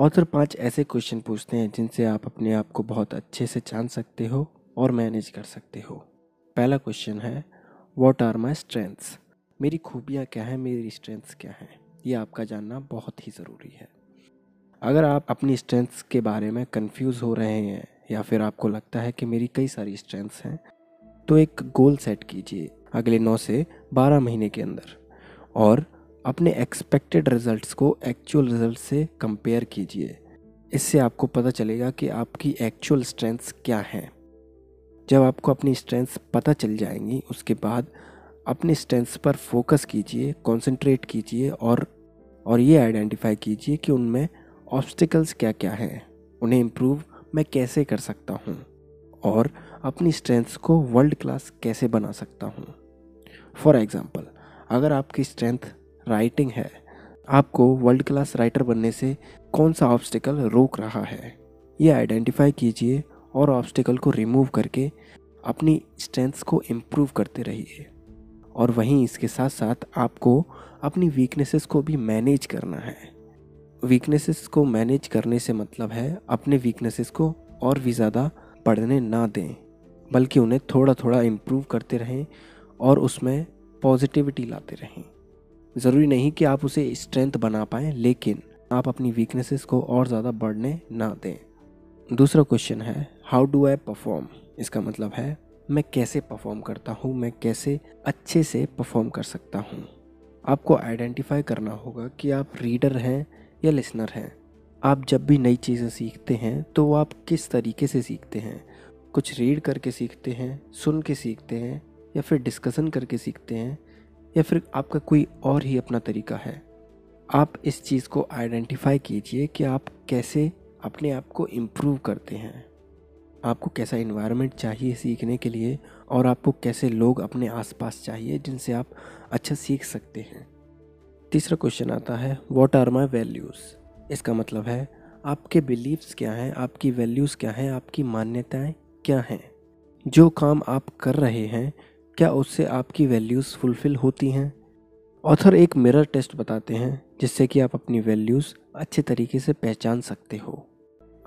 Author पाँच ऐसे question पूछते हैं जिनसे आप अपने आप को बहुत अच्छे से जान सकते हो और मैनेज कर सकते हो। पहला क्वेश्चन है वॉट आर माई स्ट्रेंथ्स मेरी खूबियाँ क्या हैं, मेरी स्ट्रेंथ्स क्या हैं? ये आपका जानना बहुत ही ज़रूरी है। अगर आप अपनी स्ट्रेंथ्स के बारे में कंफ्यूज हो रहे हैं या फिर आपको लगता है कि मेरी कई सारी स्ट्रेंथ्स हैं तो एक गोल सेट कीजिए अगले नौ से बारह महीने के अंदर। और अपने एक्सपेक्टेड रिजल्ट्स को एक्चुअल रिज़ल्ट से कंपेयर कीजिए। इससे आपको पता चलेगा कि आपकी एक्चुअल स्ट्रेंथ्स क्या हैं। जब आपको अपनी स्ट्रेंथ्स पता चल जाएँगी, उसके बाद अपनी स्ट्रेंथ्स पर फोकस कीजिए कंसंट्रेट कीजिए और और ये आइडेंटिफाई कीजिए कि उनमें ऑब्स्टिकल्स क्या क्या हैं। उन्हें इम्प्रूव मैं कैसे कर सकता हूँ? और अपनी स्ट्रेंथ्स को वर्ल्ड क्लास कैसे बना सकता हूँ? फॉर एग्ज़ाम्पल अगर आपकी स्ट्रेंथ राइटिंग है। आपको वर्ल्ड क्लास राइटर बनने से कौन सा ऑब्स्टिकल रोक रहा है? ये आइडेंटिफाई कीजिए और ऑब्स्टिकल को रिमूव करके अपनी स्ट्रेंथ्स को इम्प्रूव करते रहिए। और वहीं इसके साथ साथ आपको अपनी वीकनेसेस को भी मैनेज करना है। वीकनेसेस को मैनेज करने से मतलब है अपने वीकनेसेस को और भी ज़्यादा पढ़ने ना दें, बल्कि उन्हें थोड़ा थोड़ा इम्प्रूव करते रहें और उसमें पॉजिटिविटी लाते रहें। ज़रूरी नहीं कि आप उसे स्ट्रेंथ बना पाएँ, लेकिन आप अपनी वीकनेसेस को और ज़्यादा बढ़ने ना दें। दूसरा क्वेश्चन है हाउ डू आई परफॉर्म इसका मतलब है, मैं कैसे परफॉर्म करता हूँ, मैं कैसे अच्छे से परफॉर्म कर सकता हूँ? आपको आइडेंटिफाई करना होगा कि आप रीडर हैं या लिसनर हैं। आप जब भी नई चीज़ें सीखते हैं तो आप किस तरीके से सीखते हैं? कुछ रीड करके सीखते हैं, सुन के सीखते हैं, या फिर डिस्कशन करके सीखते हैं या फिर आपका कोई और ही अपना तरीका है, आप इस चीज़ को आइडेंटिफाई कीजिए कि आप कैसे अपने आप को इम्प्रूव करते हैं। आपको कैसा इन्वायरमेंट चाहिए सीखने के लिए और आपको कैसे लोग अपने आसपास चाहिए जिनसे आप अच्छा सीख सकते हैं। तीसरा क्वेश्चन आता है वॉट आर माई वैल्यूज़ इसका मतलब है, आपके बिलीव्स क्या हैं, आपकी वैल्यूज़ क्या हैं, आपकी मान्यताएँ क्या हैं? जो काम आप कर रहे हैं क्या उससे आपकी वैल्यूज़ फुलफ़िल होती हैं? ऑथर एक मिरर टेस्ट बताते हैं, जिससे कि आप अपनी वैल्यूज़ अच्छे तरीके से पहचान सकते हो।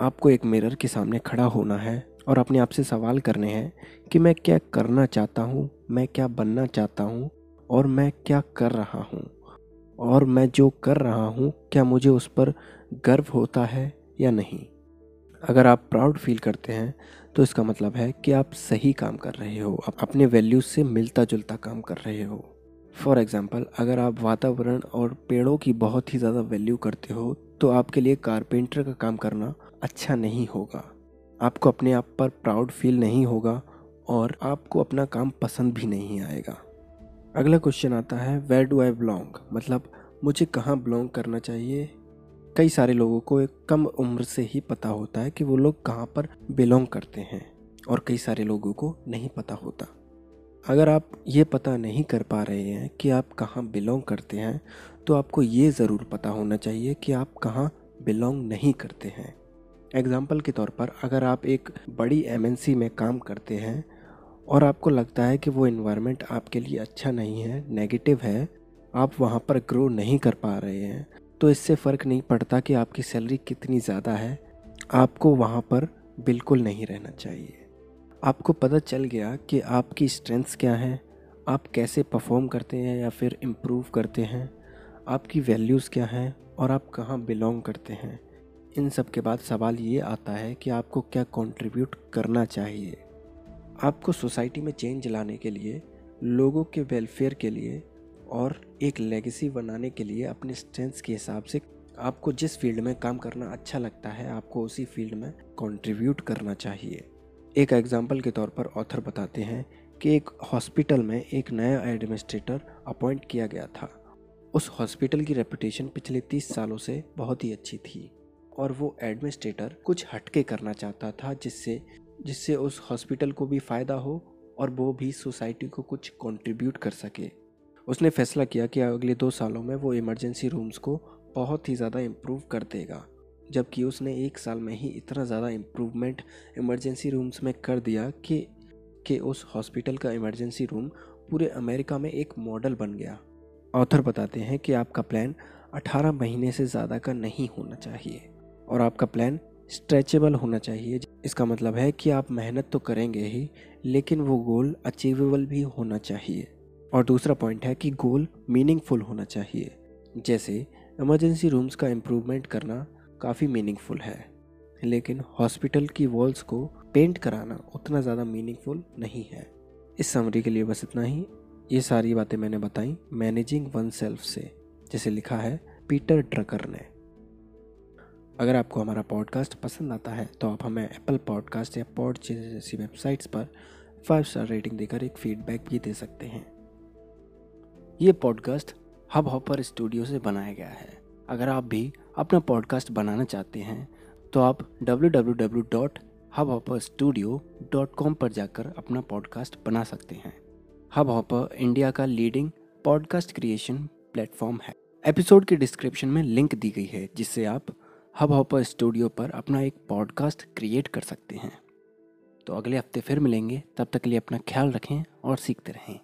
आपको एक मिरर के सामने खड़ा होना है और अपने आप से सवाल करने हैं कि मैं क्या करना चाहता हूँ, मैं क्या बनना चाहता हूँ और मैं क्या कर रहा हूँ। और मैं जो कर रहा हूँ, क्या मुझे उस पर गर्व होता है या नहीं? अगर आप प्राउड फील करते हैं तो इसका मतलब है कि आप सही काम कर रहे हो, आप अपने वैल्यूज़ से मिलता जुलता काम कर रहे हो। फॉर एग्ज़ाम्पल अगर आप वातावरण और पेड़ों की बहुत ही ज़्यादा वैल्यू करते हो तो आपके लिए कारपेंटर का काम करना अच्छा नहीं होगा। आपको अपने आप पर प्राउड फील नहीं होगा और आपको अपना काम पसंद भी नहीं आएगा। अगला क्वेश्चन आता है वेर डू आई बिलोंग मतलब मुझे कहाँ बिलोंग करना चाहिए? कई सारे लोगों को एक कम उम्र से ही पता होता है कि वो लोग कहाँ पर बिलोंग करते हैं और कई सारे लोगों को नहीं पता होता। अगर आप ये पता नहीं कर पा रहे हैं कि आप कहाँ बिलोंग करते हैं तो आपको ये ज़रूर पता होना चाहिए कि आप कहाँ बिलोंग नहीं करते हैं। एग्ज़ाम्पल के तौर पर अगर आप एक बड़ी एमएनसी में काम करते हैं और आपको लगता है कि वो इन्वायरमेंट आपके लिए अच्छा नहीं है नेगेटिव है, आप वहाँ पर ग्रो नहीं कर पा रहे हैं तो इससे फ़र्क नहीं पड़ता कि आपकी सैलरी कितनी ज़्यादा है। आपको वहाँ पर बिल्कुल नहीं रहना चाहिए। आपको पता चल गया कि आपकी स्ट्रेंथ्स क्या हैं, आप कैसे परफॉर्म करते हैं या फिर इम्प्रूव करते हैं, आपकी वैल्यूज़ क्या हैं और आप कहाँ बिलोंग करते हैं। इन सब के बाद सवाल ये आता है कि आपको क्या कंट्रीब्यूट करना चाहिए। आपको सोसाइटी में चेंज लाने के लिए, लोगों के वेलफेयर के लिए और एक लेगेसी बनाने के लिए अपने स्ट्रेंथ्स के हिसाब से आपको जिस फ़ील्ड में काम करना अच्छा लगता है, आपको उसी फ़ील्ड में कंट्रीब्यूट करना चाहिए। एक एग्जांपल के तौर पर ऑथर बताते हैं कि एक हॉस्पिटल में एक नया एडमिनिस्ट्रेटर अपॉइंट किया गया था। उस हॉस्पिटल की रेपुटेशन पिछले तीस सालों से बहुत ही अच्छी थी और वो एडमिनिस्ट्रेटर कुछ हटके करना चाहता था जिससे जिससे उस हॉस्पिटल को भी फ़ायदा हो और वो भी सोसाइटी को कुछ कंट्रीब्यूट कर सके। उसने फैसला किया कि अगले दो सालों में वो इमरजेंसी रूम्स को बहुत ही ज़्यादा इम्प्रूव कर देगा, जबकि उसने एक साल में ही इतना ज़्यादा इम्प्रूवमेंट इमरजेंसी रूम्स में कर दिया कि कि उस हॉस्पिटल का इमरजेंसी रूम पूरे अमेरिका में एक मॉडल बन गया। ऑथर बताते हैं कि आपका प्लान 18 महीने से ज़्यादा का नहीं होना चाहिए और आपका प्लान स्ट्रेचेबल होना चाहिए। इसका मतलब है कि आप मेहनत तो करेंगे ही, लेकिन वो गोल अचीवेबल भी होना चाहिए। और दूसरा पॉइंट है कि गोल मीनिंगफुल होना चाहिए। जैसे इमरजेंसी रूम्स का इम्प्रूवमेंट करना काफ़ी मीनिंगफुल है। लेकिन हॉस्पिटल की वॉल्स को पेंट कराना उतना ज़्यादा मीनिंगफुल नहीं है। इस समरी के लिए बस इतना ही। ये सारी बातें मैंने बताई मैनेजिंग वन सेल्फ से, जैसे लिखा है पीटर ड्रकर ने। अगर आपको हमारा पॉडकास्ट पसंद आता है तो आप हमें एप्पल पॉडकास्ट या पॉड जैसी वेबसाइट्स पर फाइव स्टार रेटिंग देकर एक फीडबैक भी दे सकते हैं। ये पॉडकास्ट हब हॉपर स्टूडियो से बनाया गया है। अगर आप भी अपना पॉडकास्ट बनाना चाहते हैं तो आप www.hubhopperstudio.com पर जाकर अपना पॉडकास्ट बना सकते हैं। हब हॉपर इंडिया का लीडिंग पॉडकास्ट क्रिएशन प्लेटफॉर्म है। एपिसोड के डिस्क्रिप्शन में लिंक दी गई है, जिससे आप हब हॉपर स्टूडियो पर अपना एक पॉडकास्ट क्रिएट कर सकते हैं। तो अगले हफ़्ते फिर मिलेंगे। तब तक के लिए अपना ख्याल रखें और सीखते रहें।